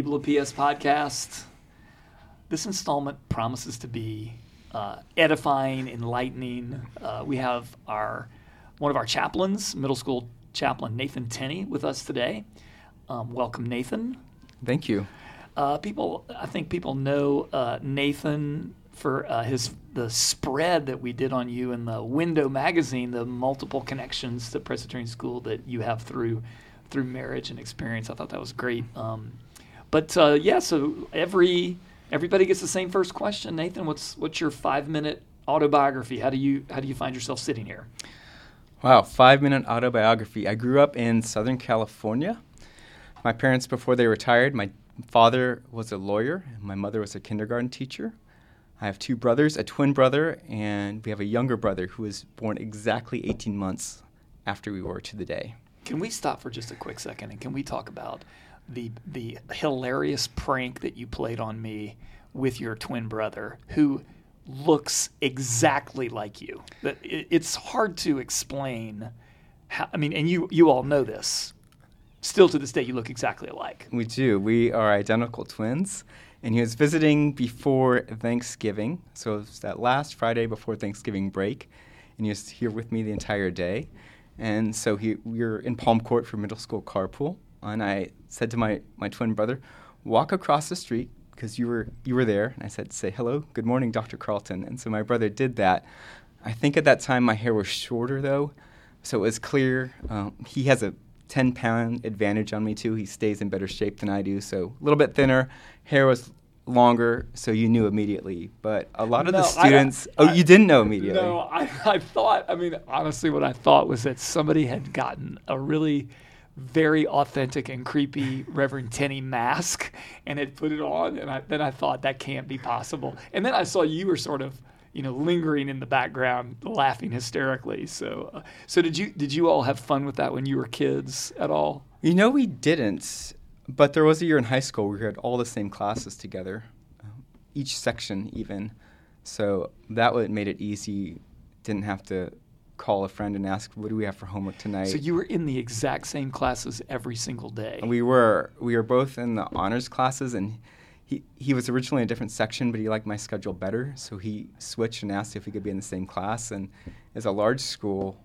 People of PS podcast. This installment promises to be uh, edifying, enlightening. Uh, we have our one of our chaplains, middle school chaplain Nathan Tenney, with us today. Um, welcome, Nathan. Thank you. Uh, people, I think people know uh, Nathan for uh, his the spread that we did on you in the Window magazine, the multiple connections to Presbyterian School that you have through through marriage and experience. I thought that was great. Um, but uh, yeah, so every everybody gets the same first question. Nathan, what's what's your five minute autobiography? How do you how do you find yourself sitting here? Wow, five minute autobiography. I grew up in Southern California. My parents, before they retired, my father was a lawyer, and my mother was a kindergarten teacher. I have two brothers, a twin brother, and we have a younger brother who was born exactly 18 months after we were to the day. Can we stop for just a quick second and can we talk about the the hilarious prank that you played on me with your twin brother who looks exactly like you? It's hard to explain how I mean and you you all know this. Still to this day you look exactly alike. We do. We are identical twins. And he was visiting before Thanksgiving. So it was that last Friday before Thanksgiving break. And he was here with me the entire day. And so he, we were in Palm Court for middle school carpool. And I said to my, my twin brother, walk across the street because you were, you were there. And I said, say hello, good morning, Dr. Carleton. And so my brother did that. I think at that time my hair was shorter though. So it was clear. Um, he has a 10 pound advantage on me too. He stays in better shape than I do. So a little bit thinner. Hair was longer, so you knew immediately. But a lot of No, the I- students, oh, you didn't know immediately. No, I, I thought, I mean, honestly, what I thought was that somebody had gotten a really very authentic and creepy Reverend Tenney mask and had put it on. And I, then I thought that can't be possible. And then I saw you were sort of, you know, lingering in the background, laughing hysterically. So, uh, so did you did you all have fun with that when you were kids at all? You know, we didn't. But there was a year in high school where we had all the same classes together, each section even. So that would made it easy. Didn't have to call a friend and ask, "What do we have for homework tonight?" So you were in the exact same classes every single day. We were we were both in the honors classes, and he he was originally in a different section, but he liked my schedule better, so he switched and asked if we could be in the same class. And it's a large school,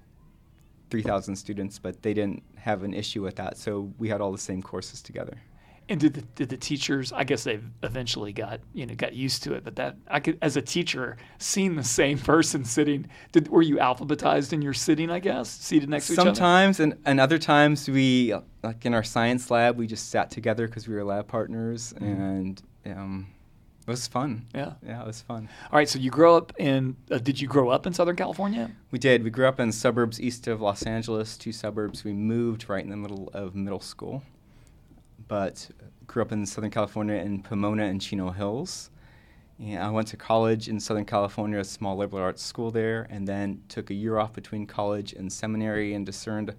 three thousand students, but they didn't have an issue with that, so we had all the same courses together. And did the, did the teachers? I guess they eventually got you know got used to it. But that I could, as a teacher, seeing the same person sitting. Did were you alphabetized in your sitting? I guess seated next to each other. Sometimes, and, and other times, we like in our science lab, we just sat together because we were lab partners, and um, it was fun. Yeah. yeah, it was fun. All right. So you grow up in. Uh, did you grow up in Southern California? We did. We grew up in suburbs east of Los Angeles, two suburbs. We moved right in the middle of middle school, but grew up in Southern California in Pomona and Chino Hills. And I went to college in Southern California, a small liberal arts school there, and then took a year off between college and seminary and discerned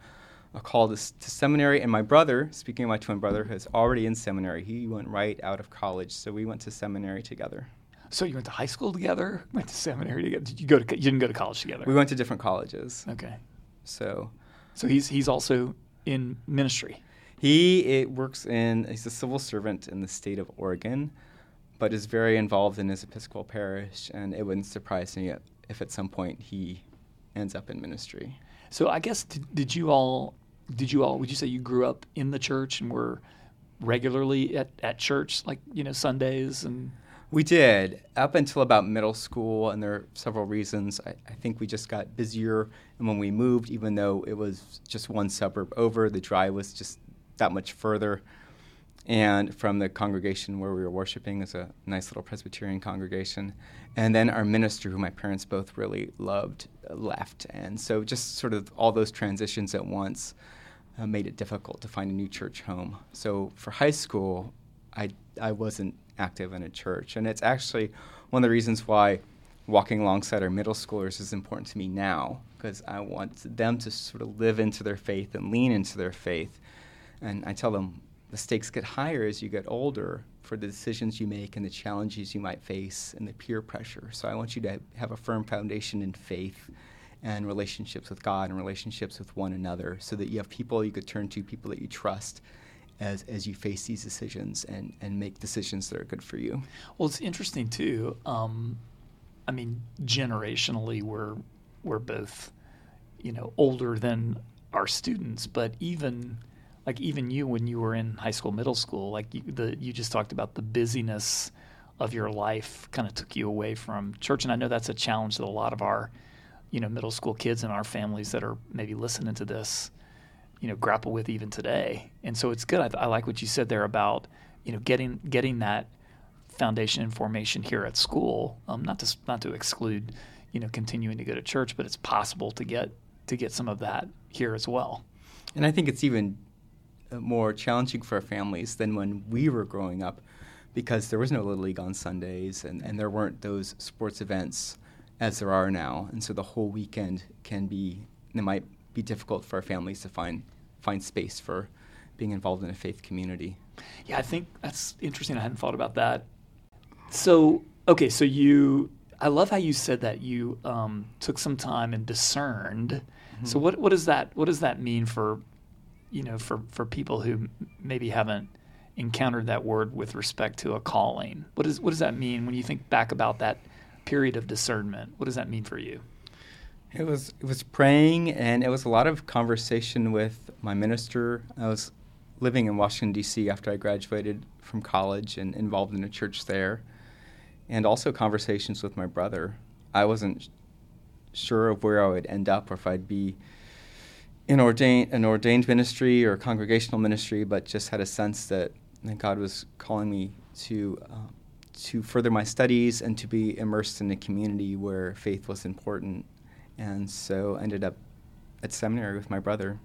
a call to, to seminary. And my brother, speaking of my twin brother, who's already in seminary, he went right out of college. So we went to seminary together. So you went to high school together, went to seminary together. Did you go to? You didn't go to college together. We went to different colleges. okay. So So he's he's also in ministry. He it works in, he's a civil servant in the state of Oregon, but is very involved in his Episcopal parish, and it wouldn't surprise me if at some point he ends up in ministry. So I guess did, did you all did you all would you say you grew up in the church and were regularly at, at church like you know Sundays and We did up until about middle school, and there are several reasons. I, I think we just got busier, and when we moved, even though it was just one suburb over, the drive was just that much further. And from the congregation where we were worshiping is a nice little Presbyterian congregation, and then our minister, who my parents both really loved, left, and so just sort of all those transitions at once uh, made it difficult to find a new church home. So for high school, I I wasn't active in a church, and it's actually one of the reasons why walking alongside our middle schoolers is important to me now because I want them to sort of live into their faith and lean into their faith. And I tell them the stakes get higher as you get older for the decisions you make and the challenges you might face and the peer pressure. So I want you to have a firm foundation in faith and relationships with God and relationships with one another so that you have people you could turn to, people that you trust. as, as you face these decisions and, and make decisions that are good for you. Well, it's interesting too. Um, I mean, generationally, we're we're both, you know, older than our students, but even like even you when you were in high school, middle school, like you, the you just talked about the busyness of your life kind of took you away from church, and I know that's a challenge that a lot of our, you know, middle school kids and our families that are maybe listening to this, you know, grapple with even today. And so it's good. I, I like what you said there about you know getting getting that foundation and formation here at school. Um, not to not to exclude, you know, continuing to go to church, but it's possible to get to get some of that here as well. And I think it's even more challenging for families than when we were growing up, because there was no little league on Sundays, and, and there weren't those sports events as there are now, and so the whole weekend can be it might be difficult for our families to find find space for being involved in a faith community. Yeah, I think that's interesting. I hadn't thought about that. So, okay, so you, I love how you said that you um, took some time and discerned. Mm-hmm. So, what what does that what does that mean for, you know, for for people who maybe haven't encountered that word with respect to a calling? What does what does that mean when you think back about that period of discernment? What does that mean for you? It was it was praying, and it was a lot of conversation with my minister. I was living in Washington D.C. after I graduated from college and involved in a church there and also conversations with my brother. I wasn't sure of where I would end up or if I'd be in ordained, an ordained ministry or congregational ministry, but just had a sense that, that God was calling me to uh, to further my studies and to be immersed in a community where faith was important. And so ended up at seminary with my brother.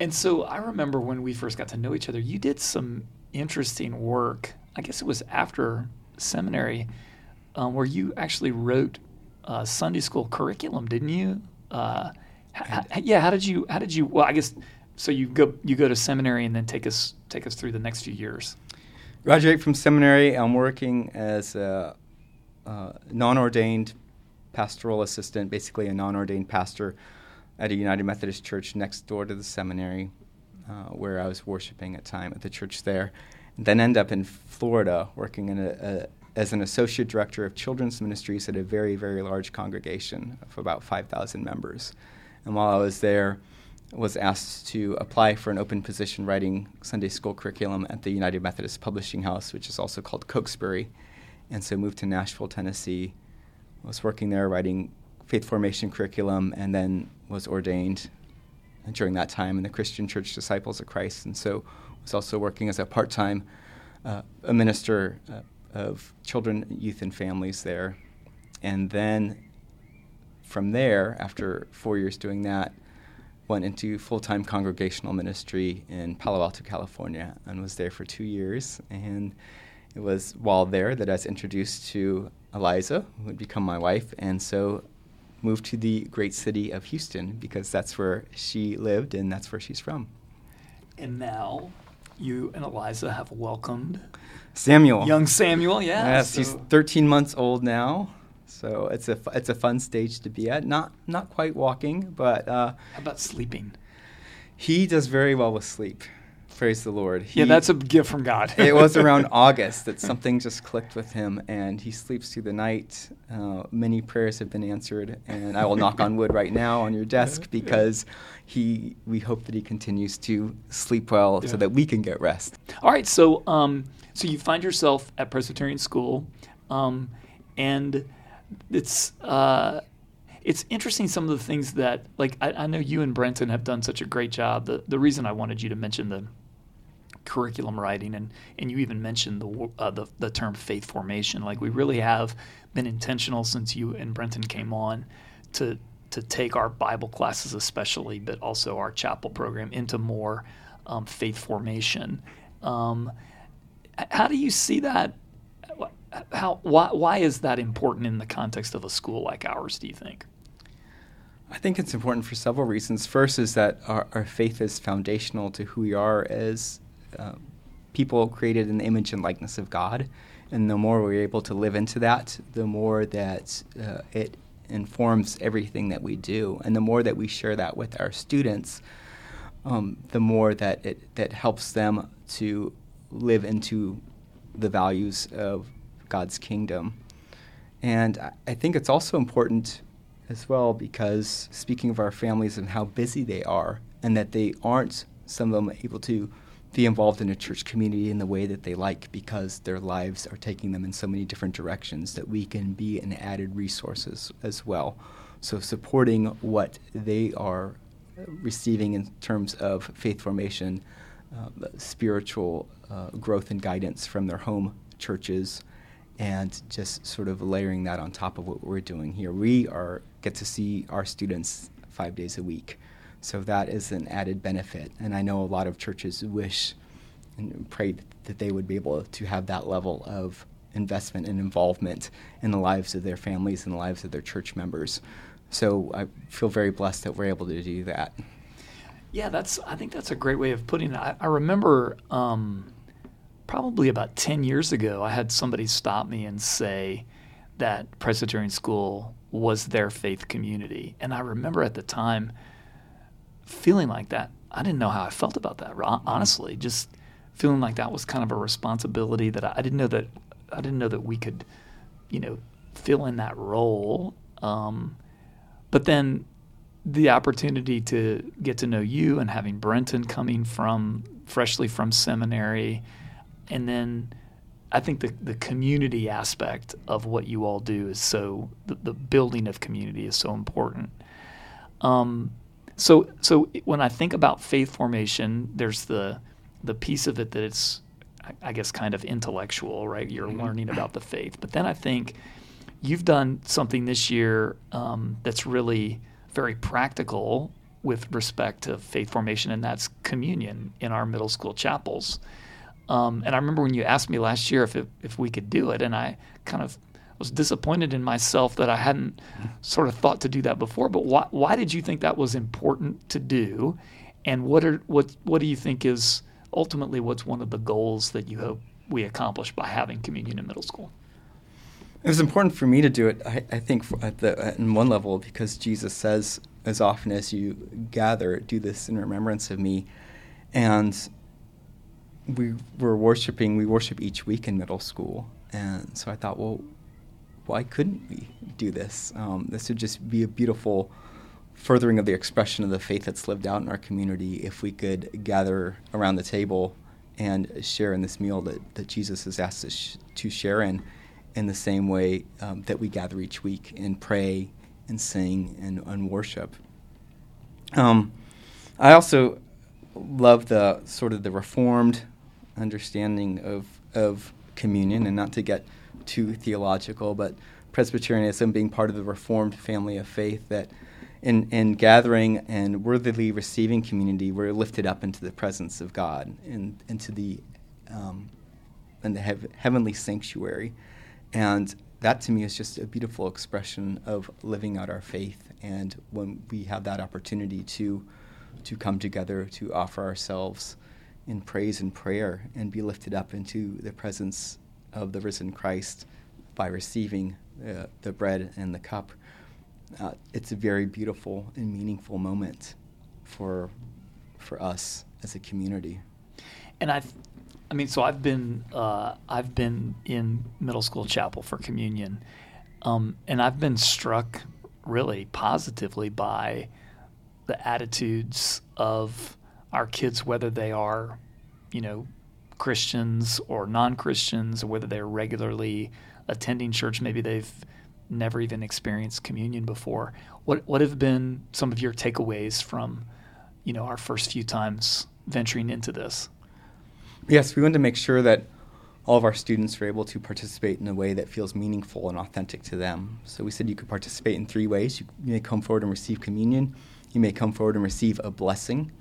And so I remember when we first got to know each other, you did some interesting work. I guess it was after seminary um, where you actually wrote uh, Sunday school curriculum, didn't you? Uh, yeah. How did you? How did you? Well, I guess so. You go you go to seminary and then take us take us through the next few years. Graduate from seminary. I'm working as a, a non-ordained pastoral assistant, basically a non-ordained pastor at a United Methodist church next door to the seminary, uh, where I was worshiping at time at the church there then end up in Florida working in a, a, as an associate director of children's ministries at a very, very large congregation of about 5,000 members. And while I was there, was asked to apply for an open position writing Sunday school curriculum at the United Methodist Publishing House, which is also called Cokesbury. And so moved to Nashville, Tennessee. Was working there writing faith formation curriculum and then was ordained during that time in the Christian Church Disciples of Christ. And so was also working as a part time uh, a minister uh, of children, youth, and families there. And then from there, after four years doing that, went into full time congregational ministry in Palo Alto, California, and was there for two years. And it was while there that I was introduced to Eliza, who would become my wife, and so moved to the great city of Houston because that's where she lived and that's where she's from. And now you and Eliza have welcomed Samuel. Young Samuel, yeah. Yes, so. he's 13 months old now. So it's a it's a fun stage to be at. Not not quite walking, but uh, how about sleeping? He does very well with sleep. Praise the Lord. He, yeah, that's a gift from God. it was around August that something just clicked with him, and he sleeps through the night. Uh, many prayers have been answered, and I will knock on wood right now on your desk because he. We hope that he continues to sleep well yeah. so that we can get rest. All right, so um, so you find yourself at Presbyterian school, um, and it's. Uh, it's interesting some of the things that like I, I, know you and Brenton have done such a great job. The the reason I wanted you to mention the curriculum writing, and and you even mentioned the uh, the, the term faith formation. Like we really have been intentional since you and Brenton came on to to take our Bible classes, especially, but also our chapel program, into more um, faith formation. Um, how do you see that? How why why is that important in the context of a school like ours? Do you think? I think it's important for several reasons. First is that our, our faith is foundational to who we are as uh, people created in the image and likeness of God. And the more we're able to live into that, the more that uh, it informs everything that we do. And the more that we share that with our students, um, the more that it that helps them to live into the values of God's kingdom. And I, think it's also important as well because speaking of our families and how busy they are, and that they aren't some of them able to be involved in a church community in the way that they like because their lives are taking them in so many different directions that we can be an added resources as well. So supporting what they are receiving in terms of faith formation, uh, spiritual uh, growth and guidance from their home churches, and just sort of layering that on top of what we're doing here. We are get to see our students five days a week, so that is an added benefit. And I know a lot of churches wish and pray that they would be able to have that level of investment and involvement in the lives of their families and the lives of their church members. So I feel very blessed that we're able to do that. Yeah, that's. I think that's a great way of putting it. I, I remember um, probably about ten years ago, I had somebody stop me and say that Presbyterian School was their faith community, and I remember at the time feeling like that. I didn't know how I felt about that. Honestly, just feeling like that was kind of a responsibility that I, I didn't know that I didn't know that we could, you know, fill in that role. Um, but then the opportunity to get to know you and having Brenton coming from freshly from seminary, and then I think the the community aspect of what you all do is so the, the building of community is so important. Um, so so when I think about faith formation, there's the the piece of it that it's I guess kind of intellectual, right? You're mm-hmm. learning about the faith, but then I think you've done something this year um, that's really very practical with respect to faith formation, and that's communion in our middle school chapels. Um, and I remember when you asked me last year if it, if we could do it, and I kind of was disappointed in myself that I hadn't sort of thought to do that before. But why why did you think that was important to do? And what are what what do you think is ultimately what's one of the goals that you hope we accomplish by having communion in middle school? It was important for me to do it. I, I think at the at one level because Jesus says, "As often as you gather, do this in remembrance of me," and we were worshiping. We worship each week in middle school, and so I thought, well, why couldn't we do this? Um, this would just be a beautiful furthering of the expression of the faith that's lived out in our community if we could gather around the table and share in this meal that, that Jesus has asked us to share in in the same way um, that we gather each week and pray and sing and, and worship. Um, I also love the sort of the reformed understanding of of communion, and not to get too theological, but Presbyterianism being part of the Reformed family of faith that in, in gathering and worthily receiving community, we're lifted up into the presence of God and into the um, in the hev- heavenly sanctuary, and that to me is just a beautiful expression of living out our faith. And when we have that opportunity to to come together to offer ourselves in praise and prayer and be lifted up into the presence of the risen Christ by receiving uh, the bread and the cup. Uh, it's a very beautiful and meaningful moment for for us as a community. And I, I mean, so I've been uh, I've been in middle school chapel for communion, um, and I've been struck really positively by the attitudes of our kids, whether they are, you know, Christians or non Christians, or whether they're regularly attending church, maybe they've never even experienced communion before. What what have been some of your takeaways from, you know, our first few times venturing into this? Yes, we want to make sure that all of our students are able to participate in a way that feels meaningful and authentic to them. So we said you could participate in three ways. You, you may come forward and receive communion. You may come forward and receive a blessing.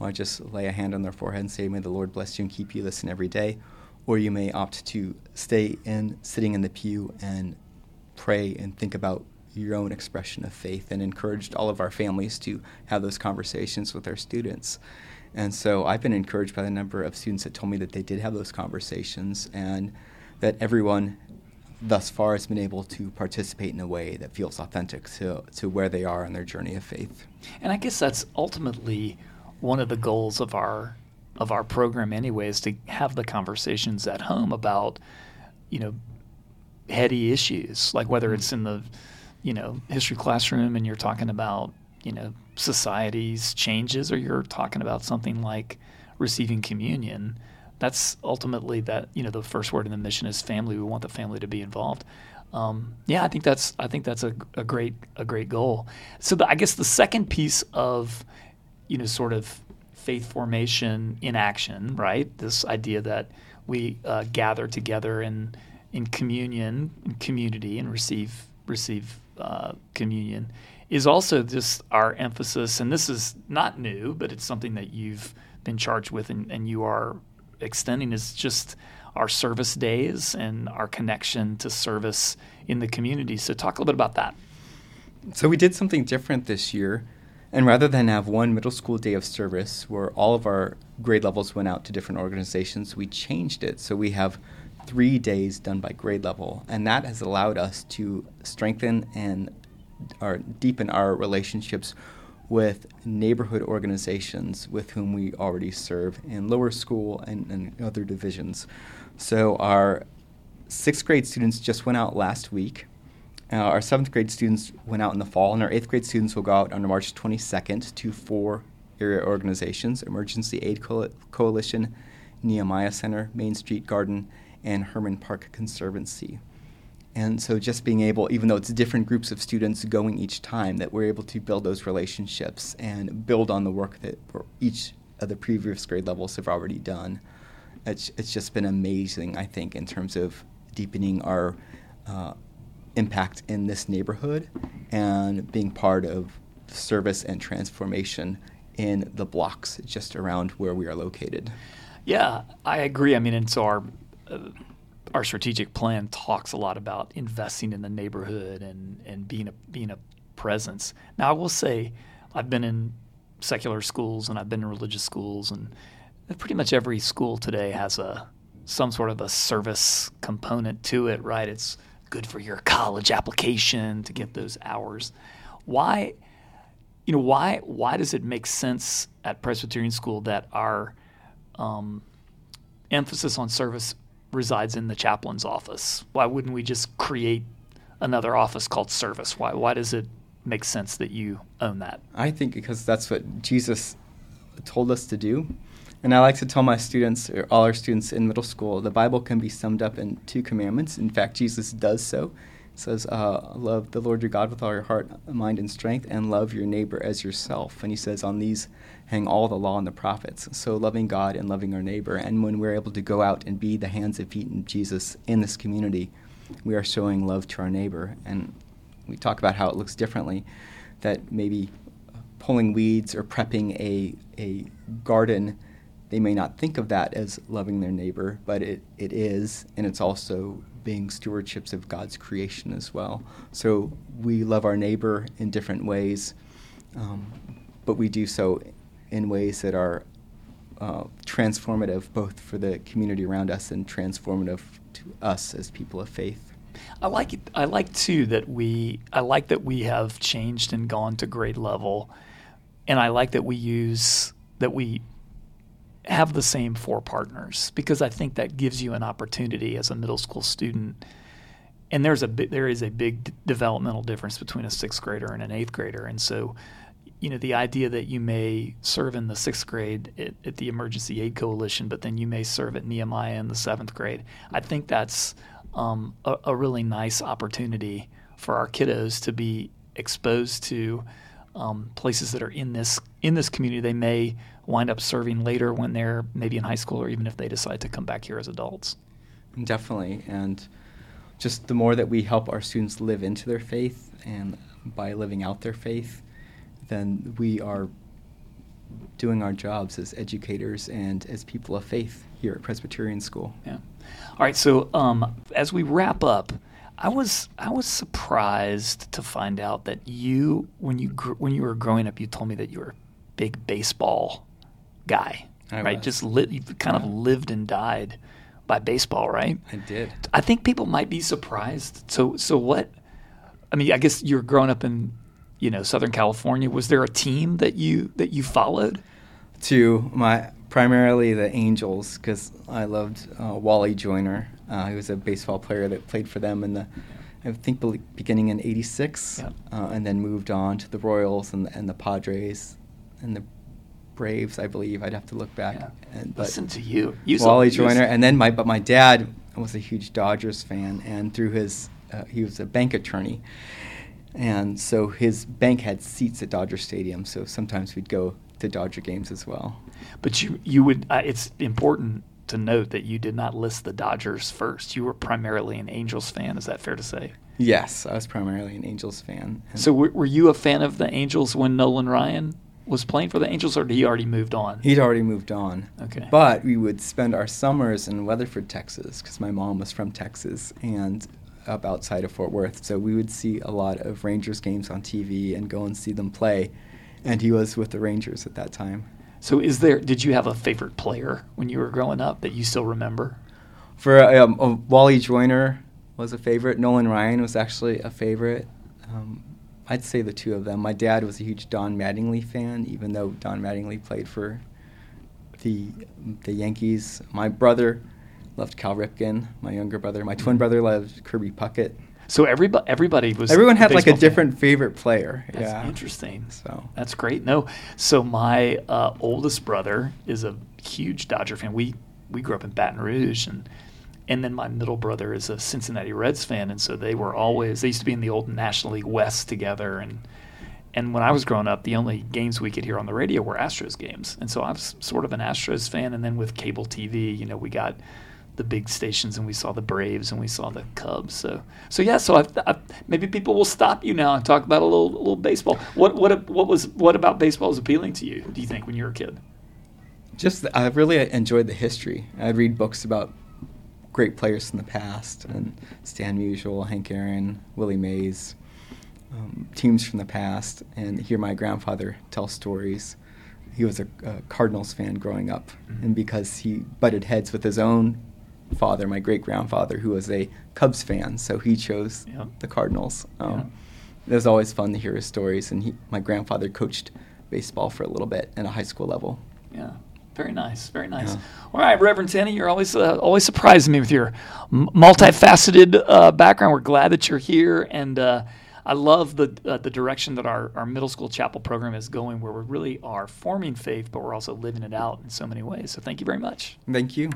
Or just lay a hand on their forehead and say, May the Lord bless you and keep you, listen every day. Or you may opt to stay in, sitting in the pew and pray and think about your own expression of faith and encouraged all of our families to have those conversations with our students. And so I've been encouraged by the number of students that told me that they did have those conversations and that everyone thus far has been able to participate in a way that feels authentic to, to where they are on their journey of faith. And I guess that's ultimately one of the goals of our of our program anyway is to have the conversations at home about you know heady issues like whether it's in the you know history classroom and you're talking about you know society's changes or you're talking about something like receiving communion that's ultimately that you know the first word in the mission is family. We want the family to be involved. Um, yeah i think that's i think that's a, a great a great goal. So the, i guess the second piece of you know sort of faith formation in action right this idea that we uh, gather together in in communion in community and receive receive uh, communion is also just our emphasis, and this is not new, but it's something that you've been charged with and, and you are extending is just our service days and our connection to service in the community. So, talk a little bit about that. So, we did something different this year. And rather than have one middle school day of service where all of our grade levels went out to different organizations, we changed it. So, we have three days done by grade level. And that has allowed us to strengthen and our, deepen our relationships with neighborhood organizations with whom we already serve in lower school and, and other divisions. So our sixth grade students just went out last week. Uh, our seventh grade students went out in the fall, and our eighth grade students will go out on March 22nd to four area organizations Emergency Aid Co- Coalition, Nehemiah Center, Main Street Garden, and Hermann Park Conservancy. And so just being able, even though it's different groups of students going each time, that we're able to build those relationships and build on the work that each of the previous grade levels have already done. It's, it's just been amazing, I think, in terms of deepening our uh, impact in this neighborhood and being part of service and transformation in the blocks just around where we are located. Yeah, I agree. I mean, and so our uh, our strategic plan talks a lot about investing in the neighborhood and, and being a being a presence. Now I will say I've been in secular schools and I've been in religious schools and pretty much every school today has a some sort of a service component to it, right? It's good for your college application to get those hours. Why you know why why does it make sense at Presbyterian school that our um, emphasis on service resides in the chaplain's office. Why wouldn't we just create another office called service? Why why does it make sense that you own that? I think because that's what Jesus told us to do. And I like to tell my students, or all our students in middle school, the Bible can be summed up in two commandments. In fact, Jesus does so. He says, uh, Love the Lord your God with all your heart, mind, and strength, and love your neighbor as yourself. And he says, On these hang all the law and the prophets. So loving God and loving our neighbor. And when we're able to go out and be the hands and feet of Jesus in this community, we are showing love to our neighbor. And we talk about how it looks differently, that maybe pulling weeds or prepping a, a garden, they may not think of that as loving their neighbor, but it, it is, and it's also being stewardships of God's creation as well. So we love our neighbor in different ways, um, but we do so in ways that are uh, transformative both for the community around us and transformative to us as people of faith. I like it. I like too that we. I like that we have changed and gone to grade level, and I like that we use that we have the same four partners because I think that gives you an opportunity as a middle school student. And there's a there is a big developmental difference between a sixth grader and an eighth grader, and so you know the idea that you may serve in the sixth grade at, at, the Emergency Aid Coalition, but then you may serve at Nehemiah in the seventh grade. I think that's um, a, a, really nice opportunity for our kiddos to be exposed to um, places that are in this in this community. They may wind up serving later when they're maybe in high school, or even if they decide to come back here as adults. Definitely, and just the more that we help our students live into their faith, and by living out their faith then we are doing our jobs as educators and as people of faith here at Presbyterian School. Yeah. All right. So um, as we wrap up, I was I was surprised to find out that you when you gr- when you were growing up, you told me that you were a big baseball guy, I right? Was. Just li- kind of lived and died by baseball, right? I did. I think people might be surprised. So so what? I mean, I guess you're growing up in you know Southern California. Was there a team that you that you followed? to my primarily the Angels because I loved uh, Wally Joyner. Uh, he was a baseball player that played for them in the, I think, beginning in '86, Yep. uh, and then moved on to the Royals and, and the Padres and the Braves, I believe. I'd have to look back. Yeah. And, Listen to you. You Wally saw- Joyner, and then my but my dad was a huge Dodgers fan, and through his uh, he was a bank attorney, and so his bank had seats at Dodger Stadium, so sometimes we'd go to Dodger games as well. But you you would. Uh, it's important to note that you did not list the Dodgers first. You were primarily an Angels fan. Is that fair to say? Yes, I was primarily an Angels fan. So were, were you a fan of the Angels when Nolan Ryan was playing for the Angels, or did he already moved on? he'd already moved on. Okay. But we would spend our summers in Weatherford, Texas, because my mom was from Texas and up outside of Fort Worth. So we would see a lot of Rangers games on TV and go and see them play. And he was with the Rangers at that time. So is there? Did you have a favorite player when you were growing up that you still remember? For um, uh, Wally Joyner was a favorite. Nolan Ryan was actually a favorite. Um, I'd say the two of them. My dad was a huge Don Mattingly fan, even though Don Mattingly played for the the Yankees. My brother loved Cal Ripken. My younger brother, my twin brother, loved Kirby Puckett. So everybody everybody was. Everyone had like a baseball fan. different favorite player. That's yeah, interesting. So That's great. No, so my uh, oldest brother is a huge Dodger fan. We we grew up in Baton Rouge, and and then my middle brother is a Cincinnati Reds fan, and so they were always they used to be in the old National League West together, and and when I was growing up, the only games we could hear on the radio were Astros games, and so I was sort of an Astros fan, and then with cable TV, you know, we got the big stations and we saw the Braves and we saw the Cubs. So, so yeah. So I've, i maybe people will stop you now and talk about a little, a little baseball. What, what, what was, what about baseball is appealing to you? Do you think when you were a kid? just I really enjoyed the history. I'd read books about great players from the past, and Stan Musial, Hank Aaron, Willie Mays, um, teams from the past, and hear my grandfather tell stories. He was a, a Cardinals fan growing up, Mhm. and because he butted heads with his own father, my great grandfather, who was a Cubs fan, so he chose Yeah. the Cardinals. Um, Yeah. It was always fun to hear his stories, and he, my grandfather coached baseball for a little bit at a high school level. Yeah. Very nice. Very nice. Yeah. All right, Reverend Tenney, you're always uh, always surprising me with your m- multifaceted uh, background. We're glad that you're here, and uh, I love the uh, the direction that our, our middle school chapel program is going, where we really are forming faith, but we're also living it out in so many ways. So thank you very much. Thank you.